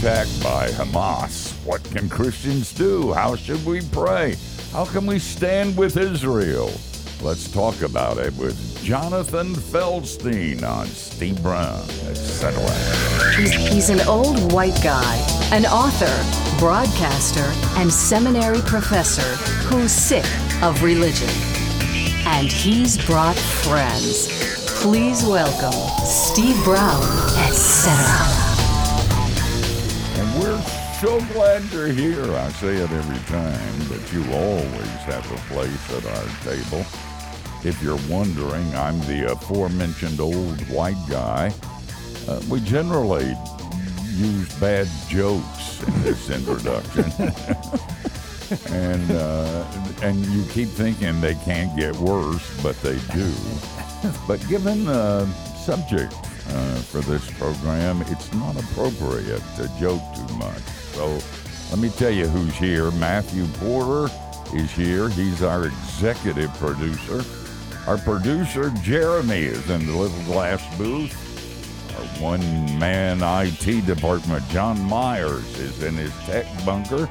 attacked by Hamas. What can Christians do? How should we pray? How can we stand with Israel? Let's talk about it with Jonathan Feldstein on Steve Brown, etc. He's, an old white guy, an author, broadcaster, and seminary professor who's sick of religion. And he's brought friends. Please welcome Steve Brown, etc. So glad you're here. I say it every time, but you always have a place at our table. If you're wondering, I'm the aforementioned old white guy. Uh, we generally use bad jokes in this introduction. and uh, and you keep thinking they can't get worse, but they do. But given the subject uh, for this program, it's not appropriate to joke too much. So let me tell you who's here. Matthew Porter is here. He's our executive producer. Our producer, Jeremy, is in the little glass booth. Our one man IT department, John Myers, is in his tech bunker.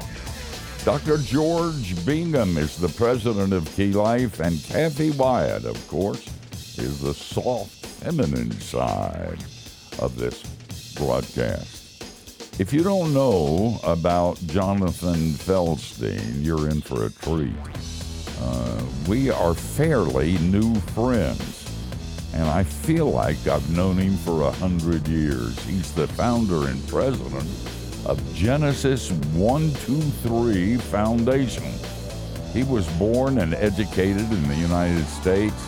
Dr. George Bingham is the president of Key Life, and Kathy Wyatt, of course, is the soft, feminine side of this broadcast. If you don't know about Jonathan Feldstein, you're in for a treat. Uh, we are fairly new friends, and I feel like I've known him for a hundred years. He's the founder and president of Genesis 123 Foundation. He was born and educated in the United States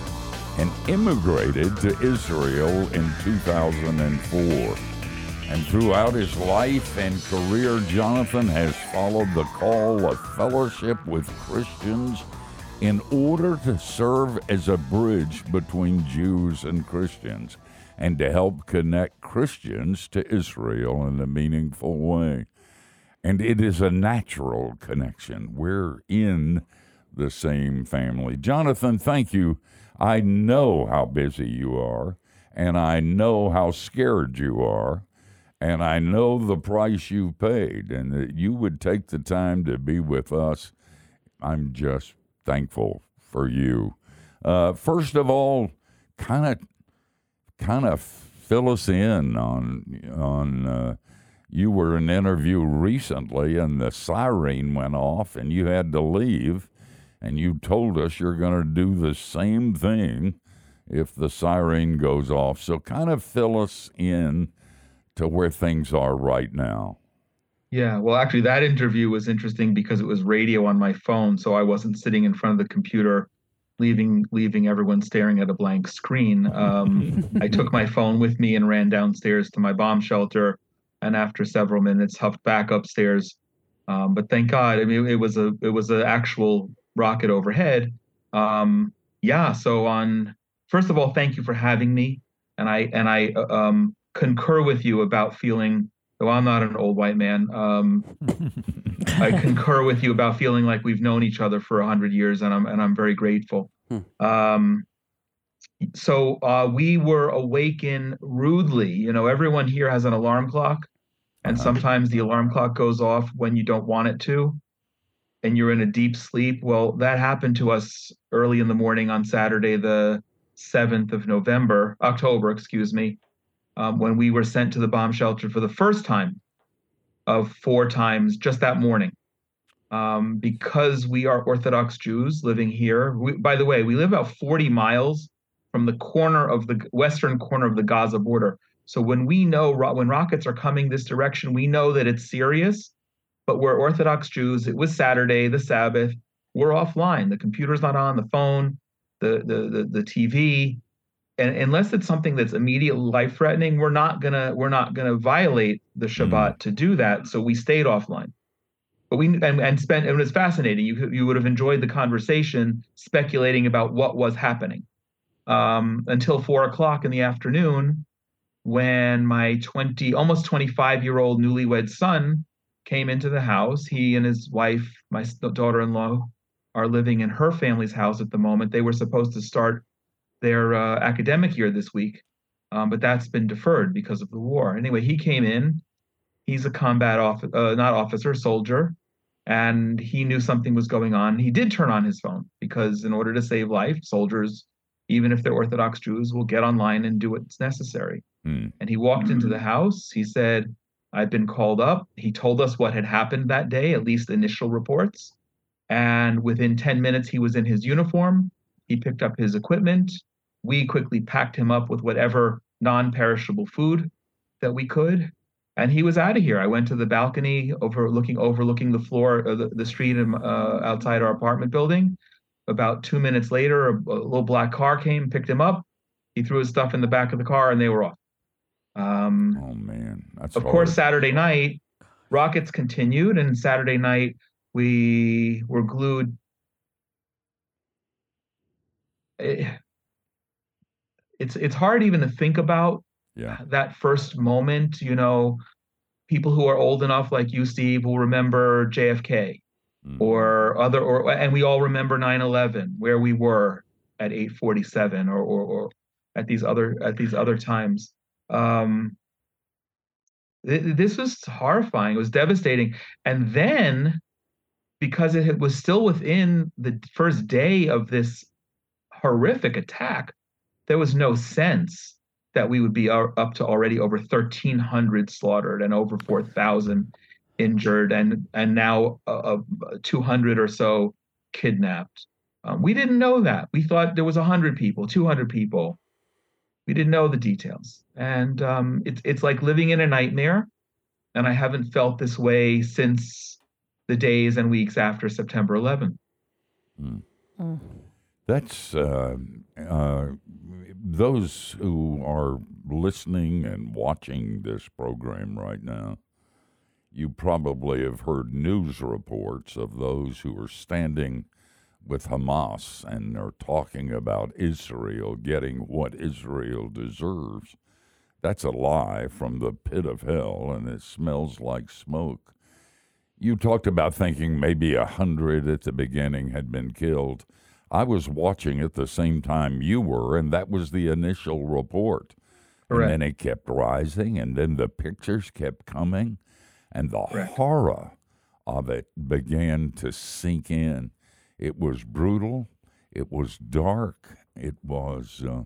and immigrated to Israel in 2004. And throughout his life and career, Jonathan has followed the call of fellowship with Christians in order to serve as a bridge between Jews and Christians and to help connect Christians to Israel in a meaningful way. And it is a natural connection. We're in the same family. Jonathan, thank you. I know how busy you are, and I know how scared you are, and I know the price you paid, and that you would take the time to be with us. I'm just thankful for you. Uh, first of all, kind of, kind of fill us in on on. Uh, you were in an interview recently, and the siren went off, and you had to leave, and you told us you're going to do the same thing if the siren goes off. So, kind of fill us in to where things are right now. Yeah, well, actually, that interview was interesting because it was radio on my phone, so I wasn't sitting in front of the computer, leaving leaving everyone staring at a blank screen. Um, I took my phone with me and ran downstairs to my bomb shelter, and after several minutes, huffed back upstairs. Um, but thank God, I mean, it was a it was an actual rocket overhead. Um, yeah, so on. First of all, thank you for having me, and I and I um, concur with you about feeling though I'm not an old white man, um, I concur with you about feeling like we've known each other for a hundred years, and I'm and I'm very grateful. Hmm. Um, so uh, we were awakened rudely. You know, everyone here has an alarm clock, and uh-huh. sometimes the alarm clock goes off when you don't want it to, and you're in a deep sleep. Well, that happened to us early in the morning on Saturday, the seventh of November, October, excuse me um, when we were sent to the bomb shelter for the first time of four times just that morning. Um, because we are Orthodox Jews living here. We, by the way, we live about 40 miles from the corner of the western corner of the Gaza border. So when we know when rockets are coming this direction, we know that it's serious. But we're Orthodox Jews. It was Saturday, the Sabbath. We're offline. The computer's not on. The phone, the the the, the TV and unless it's something that's immediately life threatening we're not gonna we're not gonna violate the mm-hmm. shabbat mm. to do that so we stayed offline but we and, and spent it was fascinating you you would have enjoyed the conversation speculating about what was happening um, until four o'clock in the afternoon when my 20 almost 25 year old newlywed son came into the house he and his wife my daughter-in-law are living in her family's house at the moment they were supposed to start their uh, academic year this week, um, but that's been deferred because of the war. Anyway, he came in he's a combat off, uh, not officer, soldier, and he knew something was going on. He did turn on his phone because, in order to save life, soldiers, even if they're Orthodox Jews, will get online and do what's necessary. Mm. And he walked into the house. He said, I've been called up. He told us what had happened that day, at least initial reports. And within 10 minutes, he was in his uniform. He picked up his equipment. We quickly packed him up with whatever non perishable food that we could. And he was out of here. I went to the balcony overlooking overlooking the floor, uh, the, the street uh, outside our apartment building. About two minutes later, a, a little black car came, picked him up. He threw his stuff in the back of the car, and they were off. Um, oh man, That's of hard. course. Saturday night, rockets continued, and Saturday night we were glued. It, eh, it's it's hard even to think about yeah. that first moment. You know, people who are old enough, like you, Steve, will remember JFK mm. or other, or and we all remember 9/11, where we were at 8:47, or, or or at these other at these other times. Um, th- this was horrifying. It was devastating. And then, because it was still within the first day of this horrific attack, there was no sense that we would be up to already over 1,300 slaughtered and over 4,000 injured, and and now uh, 200 or so kidnapped. Um, we didn't know that. We thought there was 100 people, 200 people we didn't know the details and um, it's it's like living in a nightmare and i haven't felt this way since the days and weeks after september 11th mm. Mm. That's uh, uh, those who are listening and watching this program right now you probably have heard news reports of those who are standing with Hamas and are talking about Israel getting what Israel deserves. That's a lie from the pit of hell, and it smells like smoke. You talked about thinking maybe a hundred at the beginning had been killed. I was watching at the same time you were, and that was the initial report. Correct. And then it kept rising, and then the pictures kept coming, and the Correct. horror of it began to sink in. It was brutal. It was dark. It was, uh,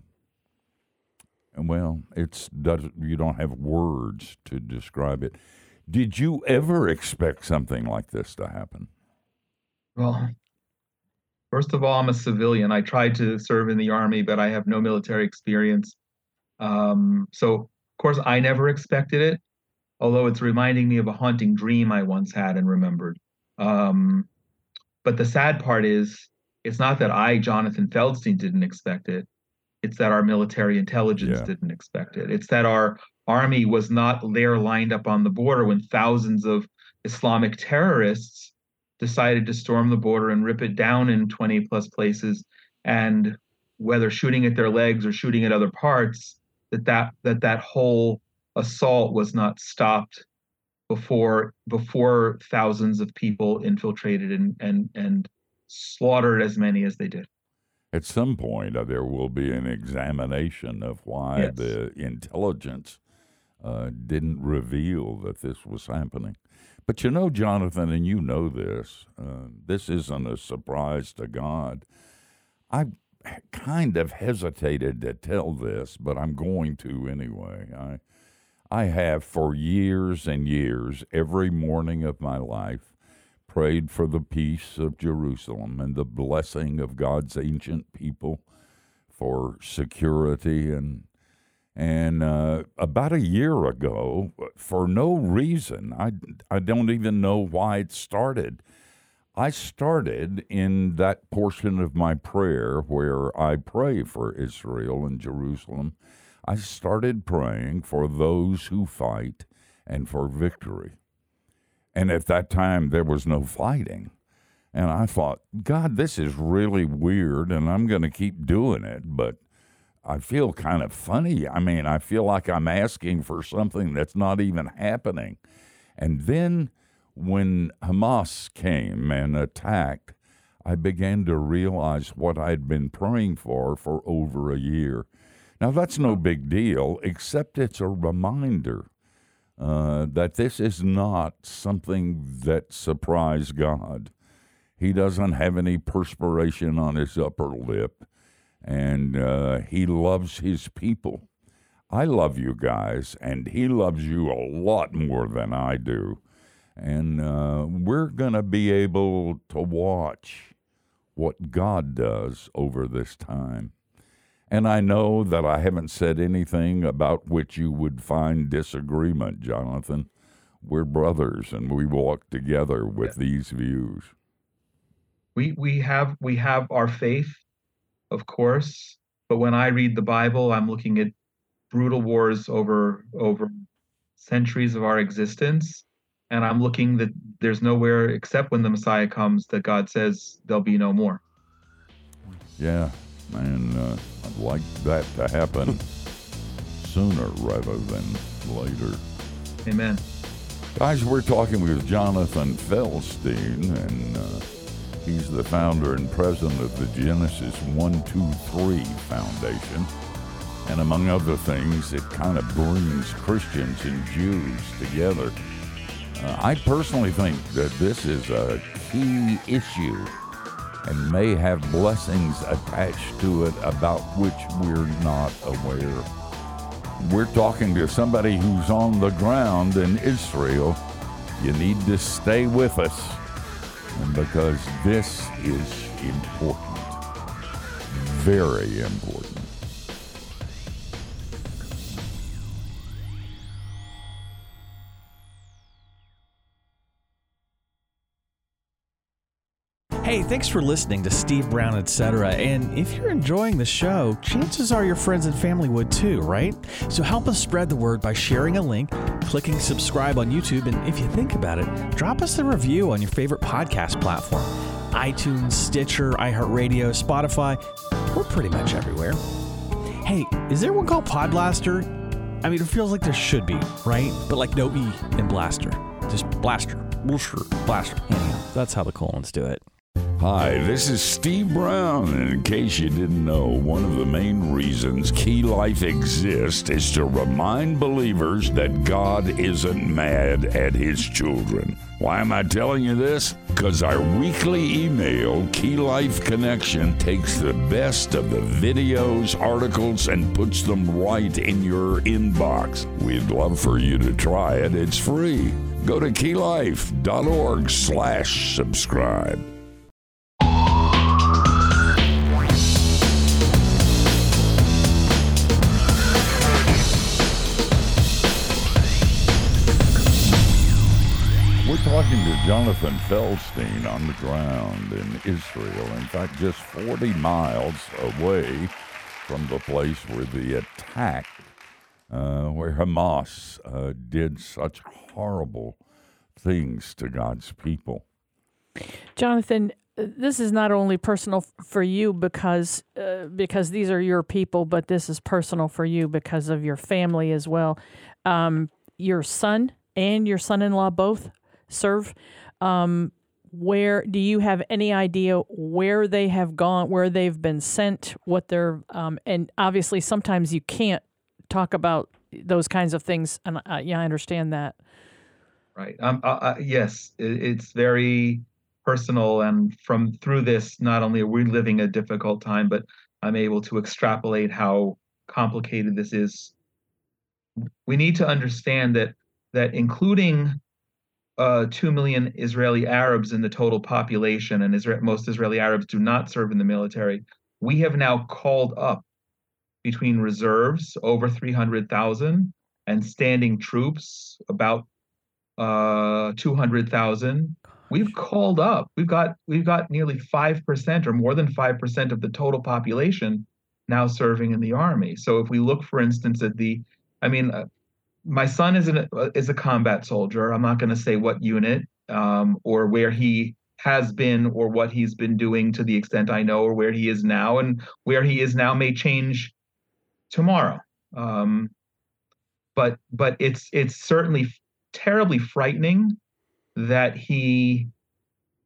well, it's does you don't have words to describe it. Did you ever expect something like this to happen? Well, first of all, I'm a civilian. I tried to serve in the army, but I have no military experience. Um, so, of course, I never expected it. Although it's reminding me of a haunting dream I once had and remembered. Um, but the sad part is, it's not that I, Jonathan Feldstein, didn't expect it. It's that our military intelligence yeah. didn't expect it. It's that our army was not there lined up on the border when thousands of Islamic terrorists decided to storm the border and rip it down in 20 plus places. And whether shooting at their legs or shooting at other parts, that that that, that whole assault was not stopped before before thousands of people infiltrated and and and slaughtered as many as they did. At some point, uh, there will be an examination of why yes. the intelligence uh, didn't reveal that this was happening. But you know, Jonathan, and you know this, uh, this isn't a surprise to God. I kind of hesitated to tell this, but I'm going to anyway. I I have for years and years, every morning of my life, prayed for the peace of Jerusalem and the blessing of God's ancient people for security and and uh, about a year ago, for no reason, I, I don't even know why it started. I started in that portion of my prayer where I pray for Israel and Jerusalem I started praying for those who fight and for victory. And at that time, there was no fighting. And I thought, God, this is really weird, and I'm going to keep doing it. But I feel kind of funny. I mean, I feel like I'm asking for something that's not even happening. And then when Hamas came and attacked, I began to realize what I'd been praying for for over a year. Now, that's no big deal, except it's a reminder uh, that this is not something that surprised God. He doesn't have any perspiration on his upper lip, and uh, he loves his people. I love you guys, and he loves you a lot more than I do. And uh, we're going to be able to watch what God does over this time. And I know that I haven't said anything about which you would find disagreement, Jonathan. We're brothers and we walk together with these views. We we have we have our faith, of course, but when I read the Bible, I'm looking at brutal wars over over centuries of our existence and i'm looking that there's nowhere except when the messiah comes that god says there'll be no more. Yeah and uh, i'd like that to happen sooner rather than later. Amen. Guys we're talking with jonathan feldstein and uh, he's the founder and president of the genesis 123 foundation and among other things, it kind of brings Christians and Jews together. Uh, I personally think that this is a key issue and may have blessings attached to it about which we're not aware. We're talking to somebody who's on the ground in Israel. You need to stay with us because this is important. Very important. Hey, thanks for listening to Steve Brown, etc. And if you're enjoying the show, chances are your friends and family would too, right? So help us spread the word by sharing a link, clicking subscribe on YouTube, and if you think about it, drop us a review on your favorite podcast platform iTunes, Stitcher, iHeartRadio, Spotify. We're pretty much everywhere. Hey, is there one called Podblaster? I mean, it feels like there should be, right? But like no E in Blaster. Just Blaster. Blaster. Blaster. Anyhow, that's how the colons do it. Hi, this is Steve Brown, and in case you didn't know, one of the main reasons Key Life exists is to remind believers that God isn't mad at His children. Why am I telling you this? Because our weekly email, Key Life Connection, takes the best of the videos, articles, and puts them right in your inbox. We'd love for you to try it. It's free. Go to keylife.org slash subscribe. Jonathan Feldstein on the ground in Israel. In fact, just 40 miles away from the place where the attack, uh, where Hamas uh, did such horrible things to God's people. Jonathan, this is not only personal for you because uh, because these are your people, but this is personal for you because of your family as well. Um, your son and your son-in-law both serve. Um, where do you have any idea where they have gone, where they've been sent, what they're, um, and obviously sometimes you can't talk about those kinds of things. And uh, yeah, I understand that. Right. Um, uh, uh, yes, it, it's very personal. And from through this, not only are we living a difficult time, but I'm able to extrapolate how complicated this is. We need to understand that that including uh, 2 million Israeli Arabs in the total population, and Israel, most Israeli Arabs do not serve in the military. We have now called up between reserves, over 300,000, and standing troops, about uh, 200,000. We've called up. We've got we've got nearly five percent or more than five percent of the total population now serving in the army. So if we look, for instance, at the, I mean, uh, my son is an is a combat soldier. I'm not going to say what unit um, or where he has been or what he's been doing to the extent I know, or where he is now, and where he is now may change tomorrow. Um, but but it's it's certainly terribly frightening that he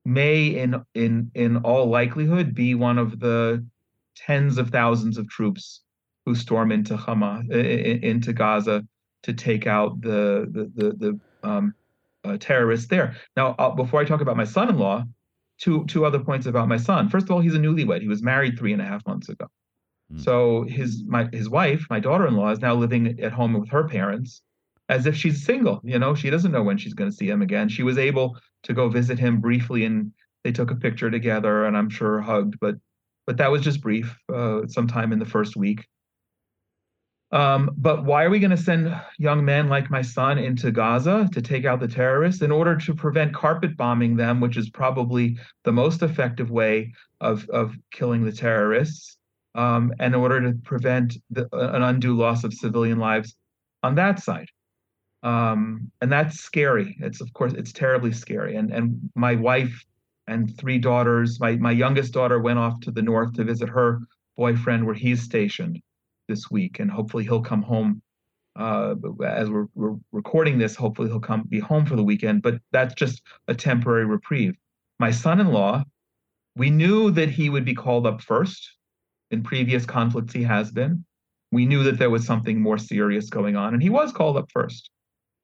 may in in in all likelihood be one of the tens of thousands of troops who storm into Hamas into Gaza to take out the the the, the um, uh, terrorists there. Now, uh, before I talk about my son-in-law, two two other points about my son. First of all, he's a newlywed. He was married three and a half months ago. Mm. So his my his wife, my daughter-in-law, is now living at home with her parents, as if she's single. You know, she doesn't know when she's going to see him again. She was able to go visit him briefly, and they took a picture together, and I'm sure hugged, but but that was just brief, uh, sometime in the first week. Um, but why are we going to send young men like my son into Gaza to take out the terrorists in order to prevent carpet bombing them, which is probably the most effective way of, of killing the terrorists, um, and in order to prevent the, an undue loss of civilian lives on that side? Um, and that's scary. It's of course it's terribly scary. And and my wife and three daughters. My my youngest daughter went off to the north to visit her boyfriend where he's stationed this week, and hopefully he'll come home. Uh, as we're, we're recording this, hopefully he'll come be home for the weekend. But that's just a temporary reprieve. My son-in-law, we knew that he would be called up first. In previous conflicts, he has been. We knew that there was something more serious going on, and he was called up first.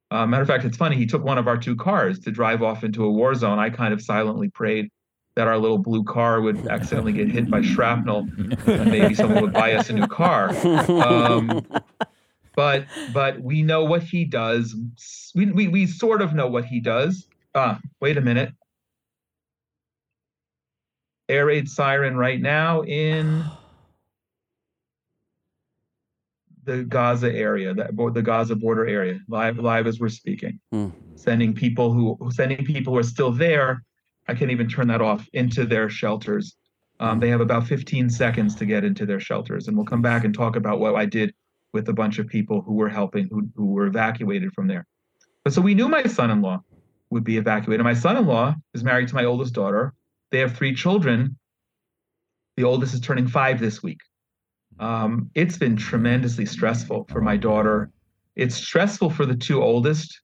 Uh, matter of fact, it's funny. He took one of our two cars to drive off into a war zone. I kind of silently prayed that our little blue car would accidentally get hit by shrapnel, and maybe someone would buy us a new car. Um, but but we know what he does. We, we we sort of know what he does. Ah, wait a minute. Air raid siren right now in the Gaza area, that the Gaza border area, live live as we're speaking, mm. sending people who sending people who are still there. I can't even turn that off into their shelters. Um, they have about 15 seconds to get into their shelters, and we'll come back and talk about what I did with a bunch of people who were helping, who, who were evacuated from there. But so we knew my son-in-law would be evacuated. My son-in-law is married to my oldest daughter. They have three children. The oldest is turning five this week. Um, it's been tremendously stressful for my daughter. It's stressful for the two oldest.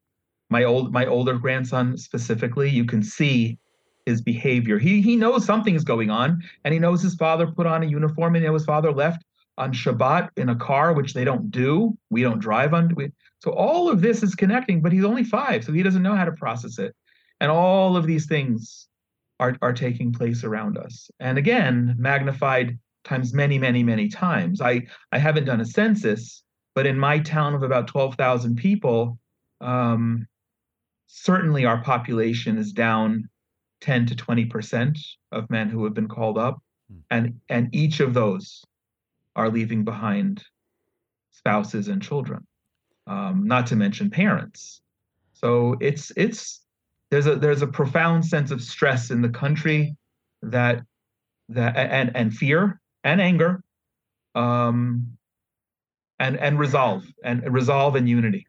My old my older grandson specifically, you can see his behavior. He he knows something's going on, and he knows his father put on a uniform, and his father left on Shabbat in a car, which they don't do. We don't drive on. We, so all of this is connecting, but he's only five, so he doesn't know how to process it. And all of these things are are taking place around us, and again magnified times many, many, many times. I, I haven't done a census, but in my town of about 12,000 people, um, certainly our population is down 10 to 20% of men who have been called up. Hmm. And, and each of those are leaving behind spouses and children, um, not to mention parents. So it's, it's, there's a, there's a profound sense of stress in the country that, that, and, and fear and anger um, and and resolve and resolve and unity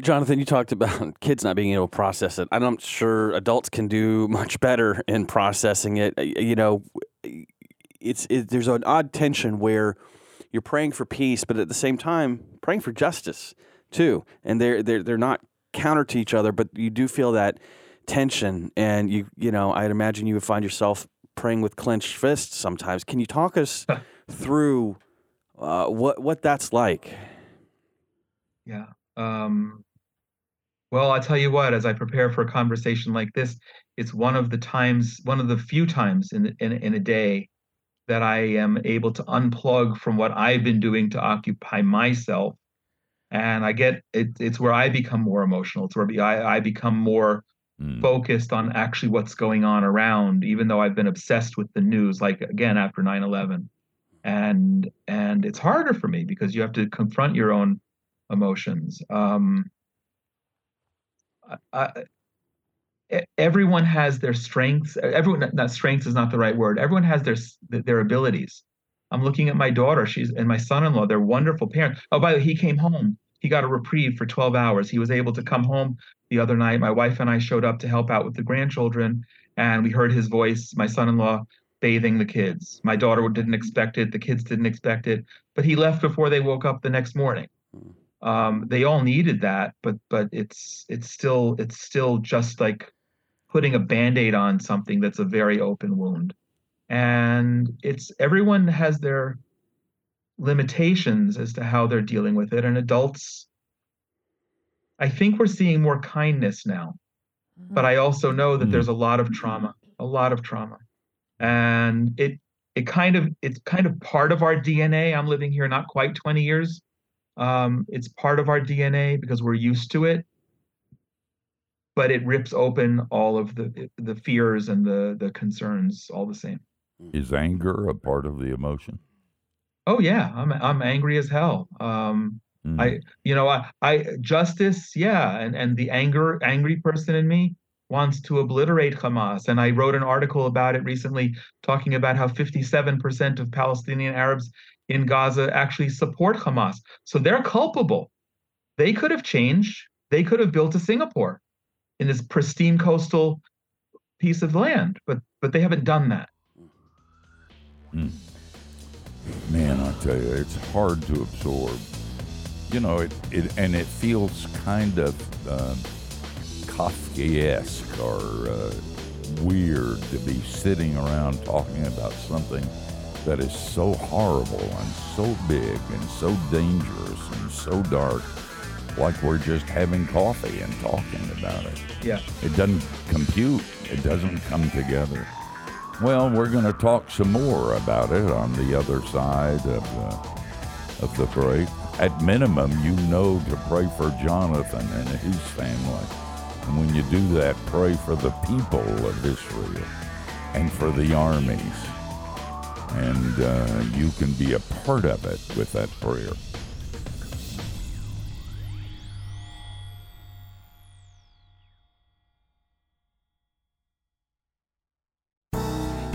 Jonathan, you talked about kids not being able to process it. I'm not sure adults can do much better in processing it. You know, it's it, there's an odd tension where you're praying for peace, but at the same time praying for justice too, and they're they're they're not counter to each other, but you do feel that tension, and you you know I'd imagine you would find yourself praying with clenched fists sometimes. Can you talk us through uh, what what that's like? Yeah. Um, well, I tell you what. As I prepare for a conversation like this, it's one of the times, one of the few times in in, in a day that I am able to unplug from what I've been doing to occupy myself, and I get it. It's where I become more emotional. It's where I, I become more mm. focused on actually what's going on around, even though I've been obsessed with the news, like again after 9 11. And and it's harder for me because you have to confront your own emotions. Um, I, everyone has their strengths. Everyone, that strengths is not the right word. Everyone has their their abilities. I'm looking at my daughter. She's and my son-in-law. They're wonderful parents. Oh, by the way, he came home. He got a reprieve for 12 hours. He was able to come home the other night. My wife and I showed up to help out with the grandchildren, and we heard his voice, my son in law, bathing the kids. My daughter didn't expect it, the kids didn't expect it, but he left before they woke up the next morning. Um, they all needed that, but but it's it's still it's still just like putting a band-aid on something that's a very open wound. And it's everyone has their limitations as to how they're dealing with it. And adults, I think we're seeing more kindness now. But I also know that Mm. there's a lot of trauma, a lot of trauma. And it it kind of it's kind of part of our DNA. I'm living here not quite 20 years. Um, it's part of our DNA because we're used to it. But it rips open all of the the fears and the the concerns all the same. Is anger a part of the emotion? Oh yeah, I'm I'm angry as hell. Um, Mm. I you know I, I justice yeah and and the anger angry person in me wants to obliterate Hamas and I wrote an article about it recently talking about how 57% of Palestinian Arabs in Gaza actually support Hamas. So they're culpable. They could have changed. They could have built a Singapore in this pristine coastal piece of land but but they haven't done that. Man, I tell you, it's hard to absorb. You know, it, it and it feels kind of uh, Kafkaesque or uh, weird to be sitting around talking about something that is so horrible and so big and so dangerous and so dark, like we're just having coffee and talking about it. yeah It doesn't compute. It doesn't come together. Well, we're going to talk some more about it on the other side of the, of the break. At minimum, you know to pray for Jonathan and his family. And when you do that, pray for the people of Israel and for the armies. And uh, you can be a part of it with that prayer.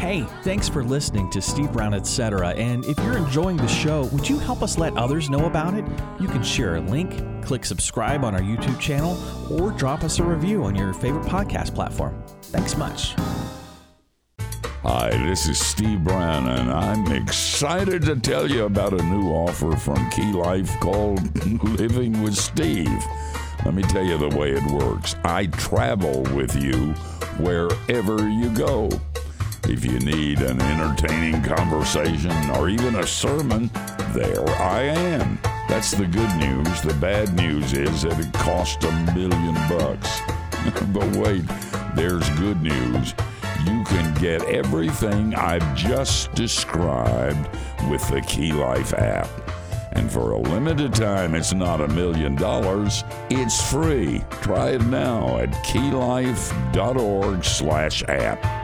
Hey, thanks for listening to Steve Brown, etc. And if you're enjoying the show, would you help us let others know about it? You can share a link, click subscribe on our YouTube channel, or drop us a review on your favorite podcast platform. Thanks much. Hi, this is Steve Brown, and I'm excited to tell you about a new offer from Key Life called Living with Steve. Let me tell you the way it works. I travel with you wherever you go. If you need an entertaining conversation or even a sermon, there I am. That's the good news. The bad news is that it cost a million bucks. but wait, there's good news. You can get everything I've just described with the Key Life app. And for a limited time, it's not a million dollars. It's free. Try it now at keylife.org slash app.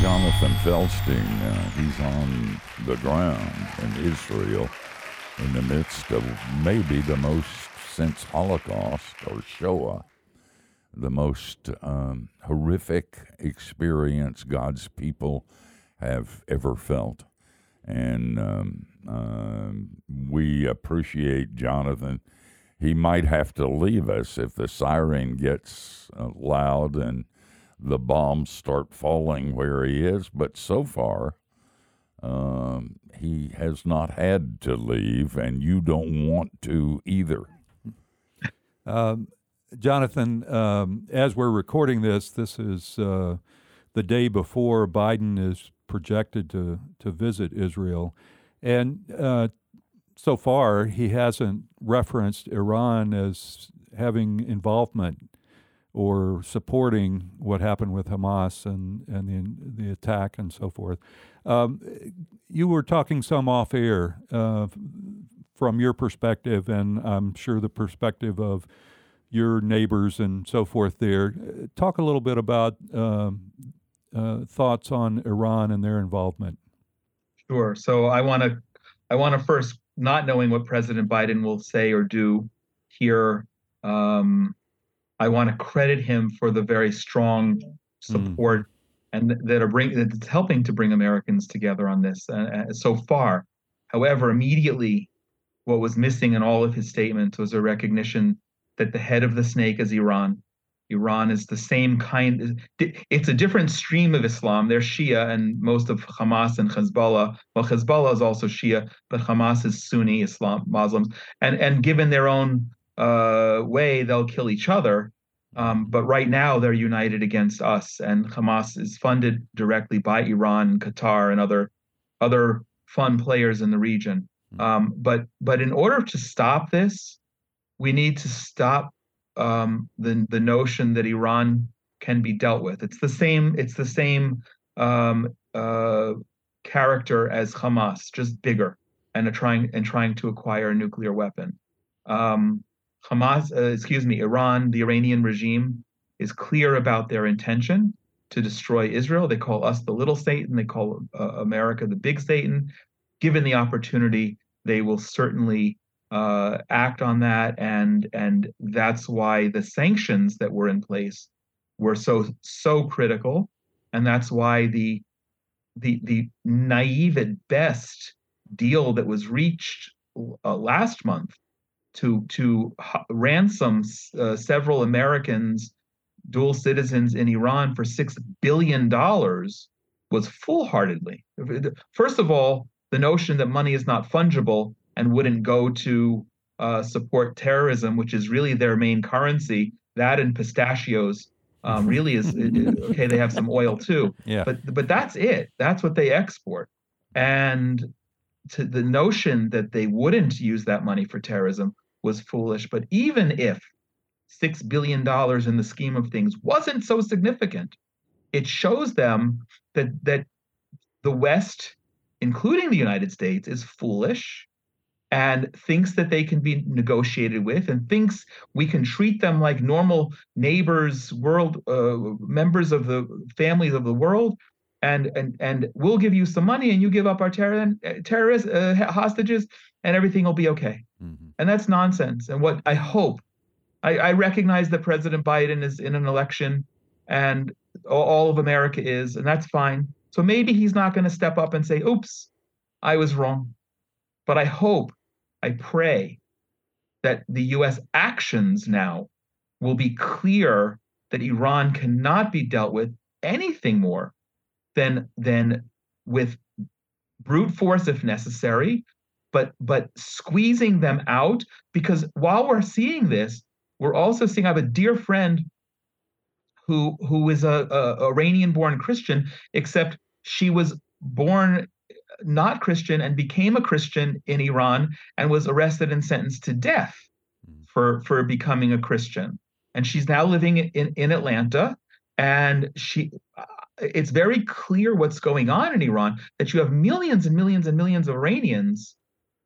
Jonathan Feldstein. Uh, he's on the ground in Israel in the midst of maybe the most, since Holocaust or Shoah, the most um, horrific experience God's people have ever felt. And um, um, we appreciate Jonathan. He might have to leave us if the siren gets uh, loud and the bombs start falling where he is. But so far, um, he has not had to leave, and you don't want to either. Um, Jonathan, um, as we're recording this, this is uh, the day before Biden is projected to, to visit Israel. And uh, so far, he hasn't referenced Iran as having involvement or supporting what happened with Hamas and, and the, the attack and so forth. Um, you were talking some off air uh, from your perspective, and I'm sure the perspective of your neighbors and so forth there. Uh, Talk a little bit about um, uh, thoughts on Iran and their involvement. Sure. So I want to, I want to first, not knowing what President Biden will say or do here, um, I want to credit him for the very strong support and th- that are bring that's helping to bring Americans together on this uh, uh, so far. However, immediately, what was missing in all of his statements was a recognition that the head of the snake is Iran, Iran is the same kind. It's a different stream of Islam. They're Shia, and most of Hamas and Hezbollah. Well, Hezbollah is also Shia, but Hamas is Sunni Islam Muslims. And and given their own uh, way, they'll kill each other. Um, but right now, they're united against us, and Hamas is funded directly by Iran, Qatar, and other other fun players in the region. Hmm. Um, but but in order to stop this, we need to stop um, the the notion that Iran can be dealt with. It's the same. It's the same um, uh, character as Hamas, just bigger and trying and trying to acquire a nuclear weapon. Um, Hamas, uh, excuse me, Iran, the Iranian regime is clear about their intention to destroy Israel. They call us the little Satan. They call uh, America the big Satan. Given the opportunity, they will certainly uh, act on that, and and that's why the sanctions that were in place were so so critical, and that's why the the the naive at best deal that was reached uh, last month to to ransom uh, several Americans, dual citizens in Iran for six billion dollars was foolhardily. First of all, the notion that money is not fungible and wouldn't go to uh, support terrorism, which is really their main currency. That and pistachios um, really is okay. They have some oil too, yeah. But but that's it. That's what they export. And to the notion that they wouldn't use that money for terrorism was foolish. But even if six billion dollars in the scheme of things wasn't so significant, it shows them that that the West, including the United States, is foolish and thinks that they can be negotiated with and thinks we can treat them like normal neighbors world uh, members of the families of the world and and and we'll give you some money and you give up our terror, terrorist uh, hostages and everything will be okay. Mm-hmm. and that's nonsense. And what i hope I, I recognize that president biden is in an election and all of america is and that's fine. So maybe he's not going to step up and say oops i was wrong. But I hope, I pray that the US actions now will be clear that Iran cannot be dealt with anything more than than with brute force if necessary, but but squeezing them out because while we're seeing this, we're also seeing I have a dear friend who who is a, a Iranian born Christian, except she was born not Christian and became a Christian in Iran and was arrested and sentenced to death hmm. for for becoming a Christian. And she's now living in in Atlanta and she it's very clear what's going on in Iran that you have millions and millions and millions of Iranians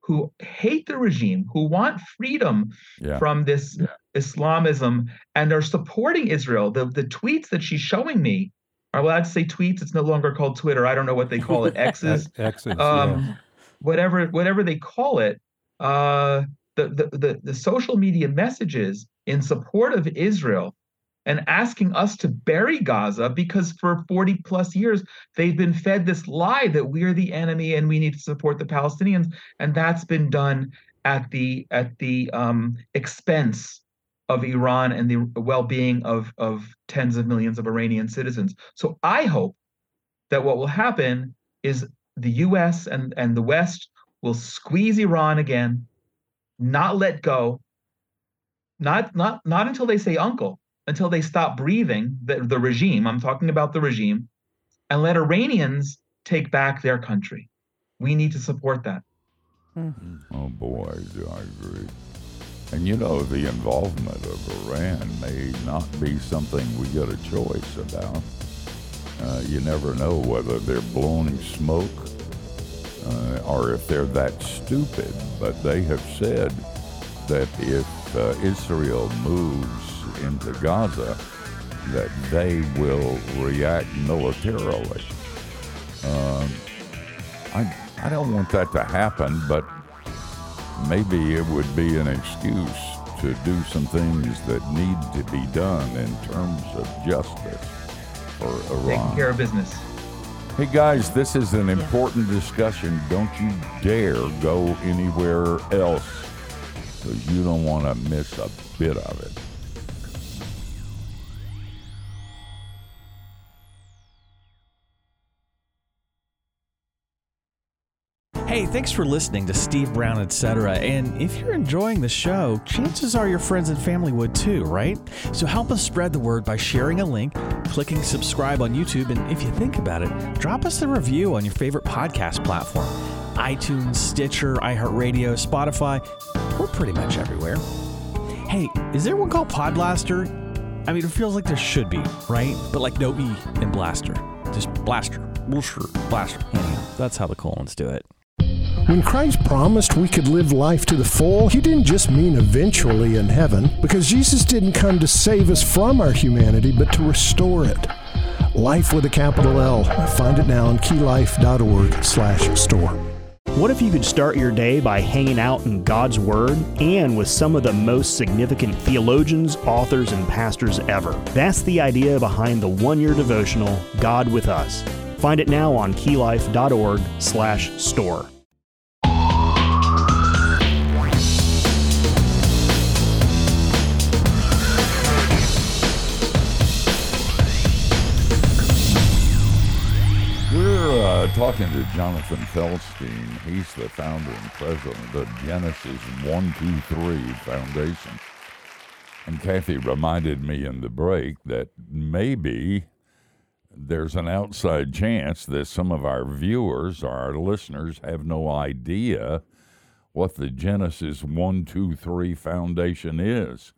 who hate the regime, who want freedom yeah. from this yeah. Islamism and are supporting Israel. The the tweets that she's showing me are allowed to say tweets. It's no longer called Twitter. I don't know what they call it. X's. X's. Um, yeah. Whatever, whatever they call it. Uh, the, the the the social media messages in support of Israel and asking us to bury Gaza because for 40 plus years they've been fed this lie that we're the enemy and we need to support the Palestinians, and that's been done at the at the um, expense of Iran and the well-being of of tens of millions of Iranian citizens. So I hope that what will happen is the US and, and the West will squeeze Iran again, not let go, not not not until they say uncle, until they stop breathing the, the regime. I'm talking about the regime, and let Iranians take back their country. We need to support that. Mm-hmm. Oh boy, I agree. And you know, the involvement of Iran may not be something we get a choice about. Uh, you never know whether they're blowing smoke uh, or if they're that stupid. But they have said that if uh, Israel moves into Gaza, that they will react militarily. Um, I, I don't want that to happen, but maybe it would be an excuse to do some things that need to be done in terms of justice for Iran. Taking care of business. Hey guys, this is an important discussion. Don't you dare go anywhere else because you don't want to miss a bit of it. Hey, thanks for listening to Steve Brown, etc. And if you're enjoying the show, chances are your friends and family would too, right? So help us spread the word by sharing a link, clicking subscribe on YouTube, and if you think about it, drop us a review on your favorite podcast platform iTunes, Stitcher, iHeartRadio, Spotify. We're pretty much everywhere. Hey, is there one called Podblaster? I mean, it feels like there should be, right? But like no E in Blaster. Just Blaster. Blaster. Anyhow, that's how the colons do it. When Christ promised we could live life to the full, he didn't just mean eventually in heaven, because Jesus didn't come to save us from our humanity, but to restore it. Life with a capital L. Find it now on keylife.org slash store. What if you could start your day by hanging out in God's Word and with some of the most significant theologians, authors, and pastors ever? That's the idea behind the one-year devotional, God with Us. Find it now on keylife.org slash store. We're uh, talking to Jonathan Feldstein. He's the founder and president of Genesis 123 Foundation. And Kathy reminded me in the break that maybe there's an outside chance that some of our viewers, or our listeners, have no idea what the Genesis 123 Foundation is.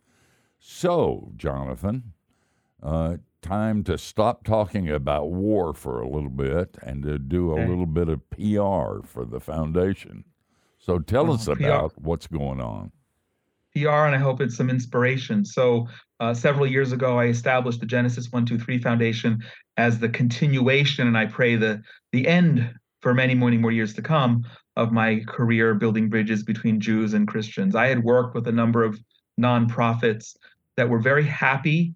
So, Jonathan, uh, time to stop talking about war for a little bit and to do a Okay. little bit of PR for the foundation. So tell Oh, us PR. about what's going on. PR, and I hope it's some inspiration. So, uh, several years ago, I established the Genesis 123 Foundation as the continuation, and I pray the, the end for many, many more years to come of my career building bridges between Jews and Christians. I had worked with a number of nonprofits that were very happy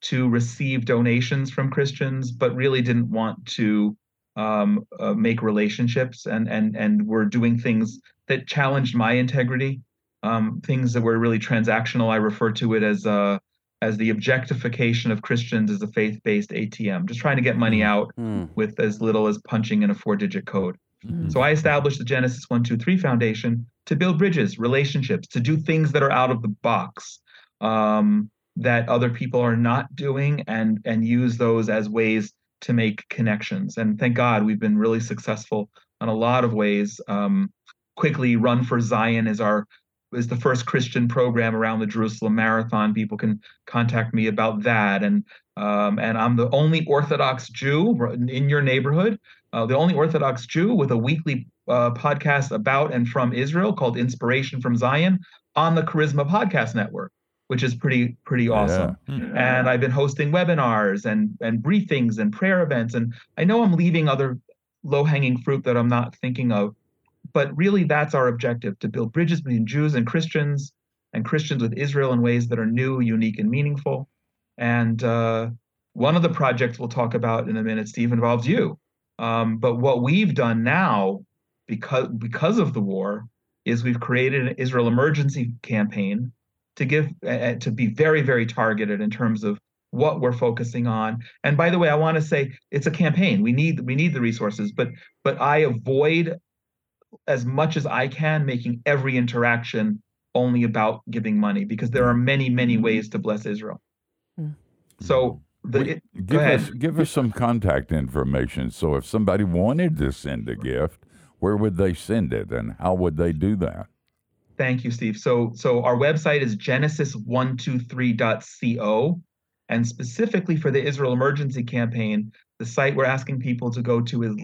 to receive donations from Christians, but really didn't want to um, uh, make relationships and and and were doing things that challenged my integrity um, things that were really transactional. I refer to it as uh, as the objectification of Christians as a faith-based ATM, just trying to get money out Hmm. with as little as punching in a four-digit code. Mm. So I established the Genesis One Two Three Foundation to build bridges, relationships, to do things that are out of the box um, that other people are not doing, and and use those as ways to make connections. And thank God we've been really successful in a lot of ways. Um, quickly, Run for Zion is our is the first Christian program around the Jerusalem Marathon. People can contact me about that, and um, and I'm the only Orthodox Jew in your neighborhood, uh, the only Orthodox Jew with a weekly uh, podcast about and from Israel called Inspiration from Zion on the Charisma Podcast Network, which is pretty pretty awesome. And I've been hosting webinars and and briefings and prayer events, and I know I'm leaving other low hanging fruit that I'm not thinking of but really that's our objective to build bridges between Jews and Christians and Christians with Israel in ways that are new, unique, and meaningful. And uh, one of the projects we'll talk about in a minute, Steve, involves you. Um, but what we've done now, because because of the war, is we've created an Israel emergency campaign to give uh, to be very very targeted in terms of what we're focusing on. And by the way, I want to say it's a campaign. We need we need the resources, but but I avoid as much as I can, making every interaction only about giving money because there are many, many ways to bless Israel. Mm. So the We- it, give us give us some contact information. So if somebody wanted to send a gift, where would they send it, and how would they do that? Thank you, Steve. So so our website is genesis123.co. And specifically for the Israel Emergency Campaign, the site we're asking people to go to is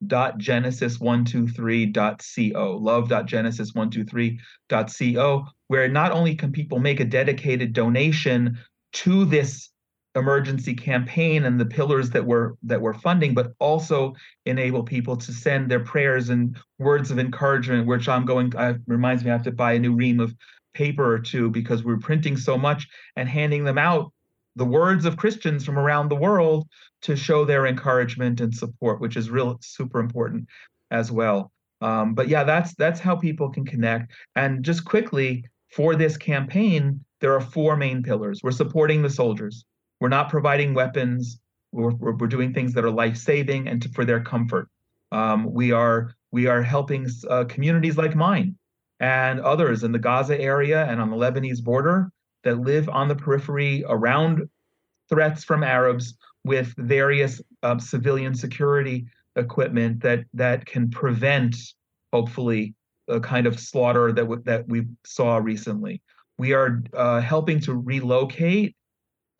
love.genesis123.co. Love.genesis123.co, where not only can people make a dedicated donation to this emergency campaign and the pillars that we're that we're funding, but also enable people to send their prayers and words of encouragement, which I'm going, uh, reminds me I have to buy a new ream of paper or two because we're printing so much and handing them out the words of Christians from around the world to show their encouragement and support, which is real super important as well. Um, but yeah, that's that's how people can connect. And just quickly for this campaign, there are four main pillars. We're supporting the soldiers. We're not providing weapons. We're, we're, doing things that are life saving and to, for their comfort. Um, we are We are helping uh, communities like mine and others in the Gaza area and on the Lebanese border that live on the periphery around threats from Arabs with various uh, civilian security equipment that that can prevent, hopefully, a kind of slaughter that w- that we saw recently. We are uh, helping to relocate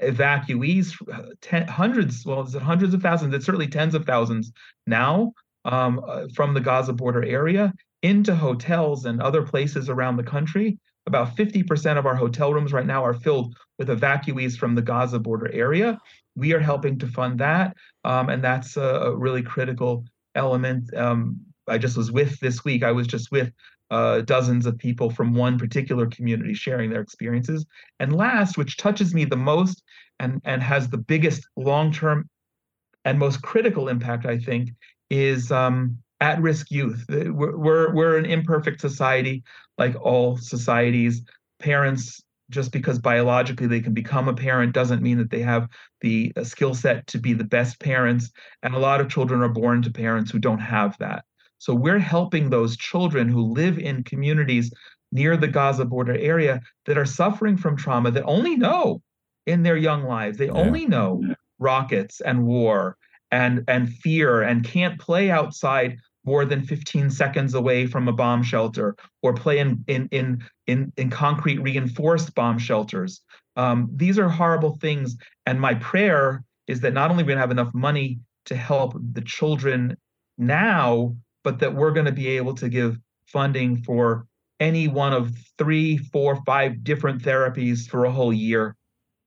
evacuees, ten, hundreds, well, is it hundreds of thousands? It's certainly tens of thousands now um, uh, from the Gaza border area into hotels and other places around the country. About 50% of our hotel rooms right now are filled with evacuees from the Gaza border area. We are helping to fund that, um, and that's a, a, really critical element. Um, I just was with this week, I was just with uh, dozens of people from one particular community sharing their experiences. And last, which touches me the most and, and has the biggest long term and most critical impact, I think, is um, at risk youth. We're, we're, we're an imperfect society, like all societies. Parents, just because biologically they can become a parent, doesn't mean that they have the skill set to be the best parents. And a lot of children are born to parents who don't have that. So we're helping those children who live in communities near the Gaza border area that are suffering from trauma that only know in their young lives, they yeah. only know rockets and war and and fear and can't play outside more than 15 seconds away from a bomb shelter or play in in in in, in concrete reinforced bomb shelters. Um, these are horrible things. And my prayer is that not only we're going to have enough money to help the children now, but that we're going to be able to give funding for any one of three, four, five different therapies for a whole year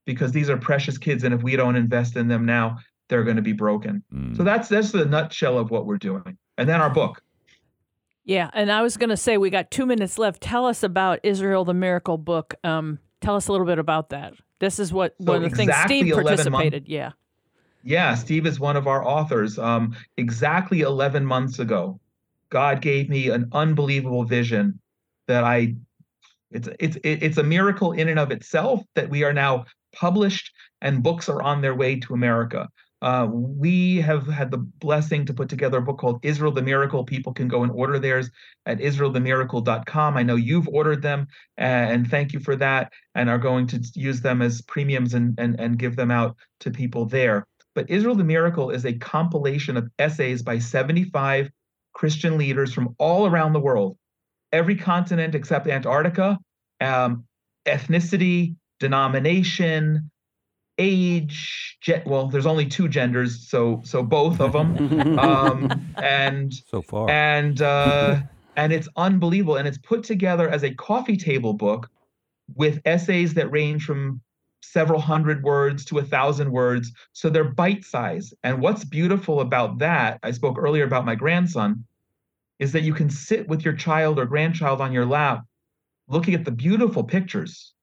because these are precious kids. And if we don't invest in them now, they're going to be broken. Mm. So that's that's the nutshell of what we're doing. And then our book. Yeah, and I was going to say we got two minutes left. Tell us about Israel the Miracle book. Um, tell us a little bit about that. This is what so one of the exactly things Steve participated. Months, yeah. Yeah, Steve is one of our authors. Um, exactly 11 months ago, God gave me an unbelievable vision that I it's it's it's a miracle in and of itself that we are now published and books are on their way to America. Uh, we have had the blessing to put together a book called Israel the Miracle. People can go and order theirs at israelthemiracle.com. I know you've ordered them, and thank you for that, and are going to use them as premiums and, and, and give them out to people there. But Israel the Miracle is a compilation of essays by 75 Christian leaders from all around the world, every continent except Antarctica, um, ethnicity, denomination, age. Ge- well, there's only two genders, so so both of them, um, and so far, and uh, and it's unbelievable, and it's put together as a coffee table book with essays that range from several hundred words to a thousand words. So they're bite size. And what's beautiful about that, I spoke earlier about my grandson, is that you can sit with your child or grandchild on your lap looking at the beautiful pictures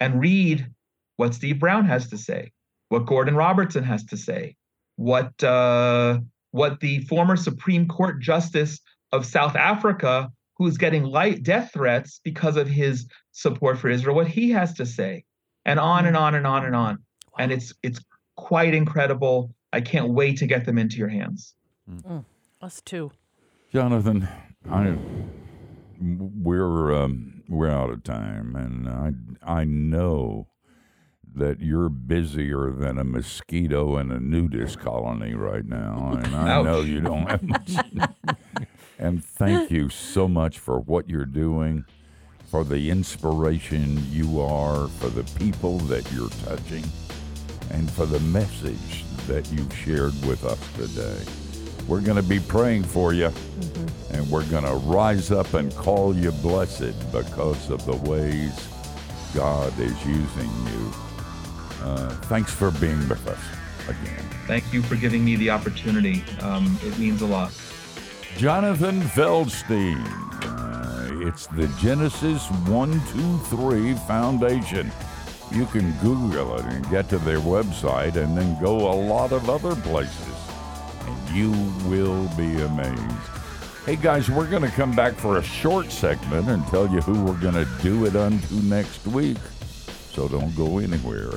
and read what Steve Brown has to say, what Gordon Robertson has to say, what uh, what the former Supreme Court Justice of South Africa, who's getting light death threats because of his support for Israel, what he has to say, and on and on and on and on. Wow. And it's it's quite incredible. I can't wait to get them into your hands. Mm. Us too. Jonathan, I we're um, we're out of time, and I I know that you're busier than a mosquito in a nudist colony right now, and I know you don't have much. and thank you so much for what you're doing, for the inspiration you are, for the people that you're touching, and for the message that you've shared with us today. We're going to be praying for you, mm-hmm. and we're going to rise up and call you blessed because of the ways God is using you. Uh, thanks for being with us again. Thank you for giving me the opportunity. Um, it means a lot. Jonathan Feldstein. Uh, it's the Genesis 123 Foundation. You can Google it and get to their website and then go a lot of other places And you will be amazed. Hey guys, we're going to come back for a short segment and tell you who we're going to do it unto next week. So don't go anywhere.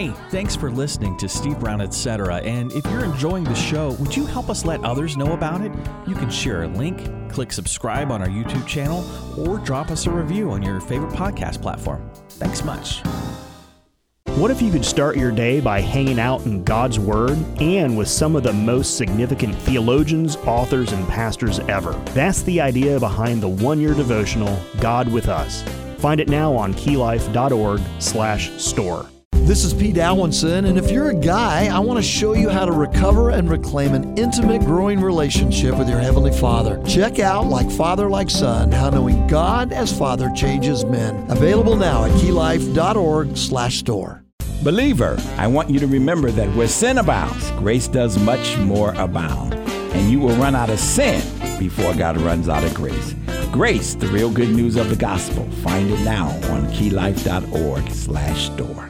Hey, thanks for listening to Steve Brown, etc. And if you're enjoying the show, would you help us let others know about it? You can share a link, click subscribe on our YouTube channel, or drop us a review on your favorite podcast platform. Thanks much. What if you could start your day by hanging out in God's Word and with some of the most significant theologians, authors, and pastors ever? That's the idea behind the one-year devotional, God with Us. Find it now on keylife.org/store. This is Pete Alwinson, and if you're a guy, I want to show you how to recover and reclaim an intimate, growing relationship with your Heavenly Father. Check out Like Father, Like Son, How Knowing God as Father Changes Men. Available now at keylife.org slash store. Believer, I want you to remember that where sin abounds, grace does much more abound. And you will run out of sin before God runs out of grace. Grace, the real good news of the gospel. Find it now on keylife.org slash store.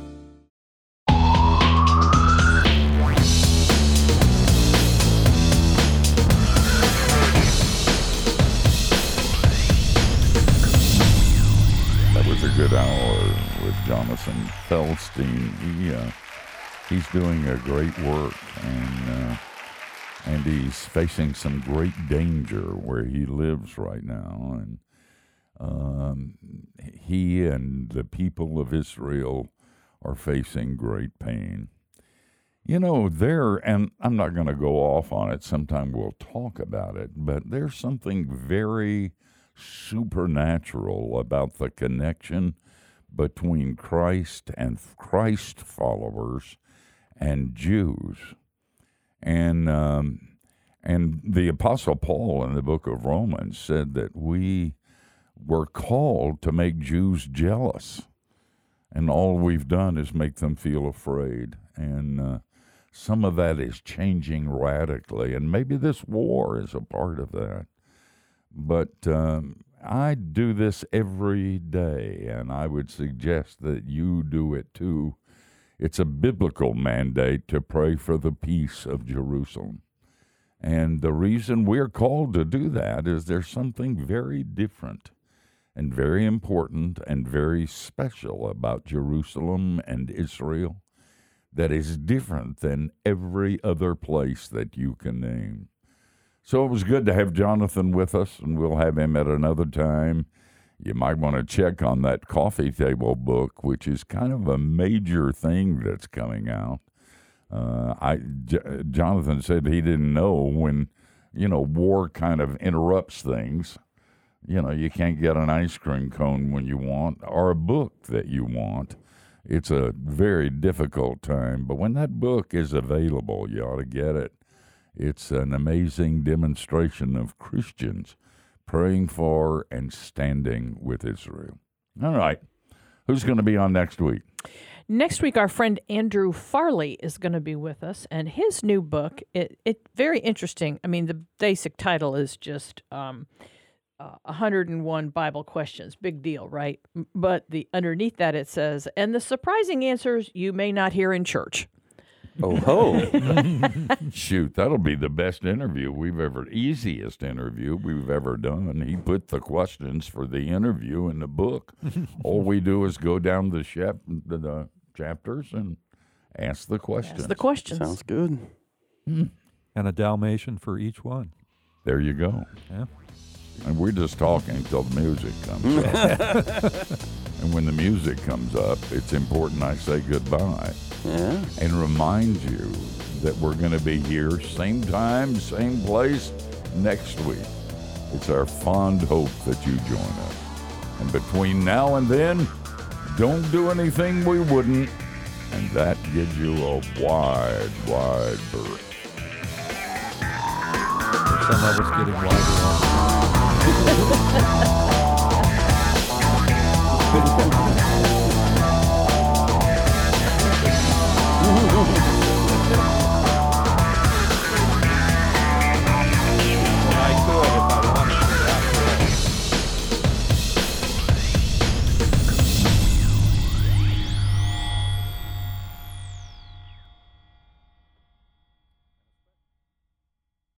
Jonathan Feldstein. He, uh, he's doing a great work, and uh, and he's facing some great danger where he lives right now, and um, he and the people of Israel are facing great pain. You know, there, and I'm not going to go off on it. Sometime we'll talk about it, but there's something very supernatural about the connection between Christ and Christ followers and Jews. And um, and the Apostle Paul in the book of Romans said that we were called to make Jews jealous, and all we've done is make them feel afraid. And uh, some of that is changing radically, and maybe this war is a part of that. But um, I do this every day, and I would suggest that you do it too. It's a biblical mandate to pray for the peace of Jerusalem. And the reason we're called to do that is there's something very different and very important and very special about Jerusalem and Israel that is different than every other place that you can name. So it was good to have Jonathan with us, and we'll have him at another time. You might want to check on that coffee table book, which is kind of a major thing that's coming out. Uh, I J- Jonathan said he didn't know when you know war kind of interrupts things. You know, you can't get an ice cream cone when you want, or a book that you want. It's a very difficult time, but when that book is available, you ought to get it. It's an amazing demonstration of Christians praying for and standing with Israel. All right. Who's going to be on next week? Next week, our friend Andrew Farley is going to be with us, and his new book it it very interesting. I mean, the basic title is just um, uh, 101 Bible questions, big deal, right? But the underneath that it says, and the surprising answers you may not hear in church. Oh ho! Shoot, that'll be the best interview we've ever, easiest interview we've ever done. He put the questions for the interview in the book. All we do is go down the, chap, the, the chapters and ask the questions. That's the questions. Sounds good. Hmm. And a Dalmatian for each one. There you go. Yeah. And we're just talking until the music comes up. and when the music comes up, it's important I say goodbye Yeah. and remind you that we're going to be here same time, same place next week. It's our fond hope that you join us. And between now and then, don't do anything we wouldn't, and that gives you a wide, wide berth. Some of us getting wider on.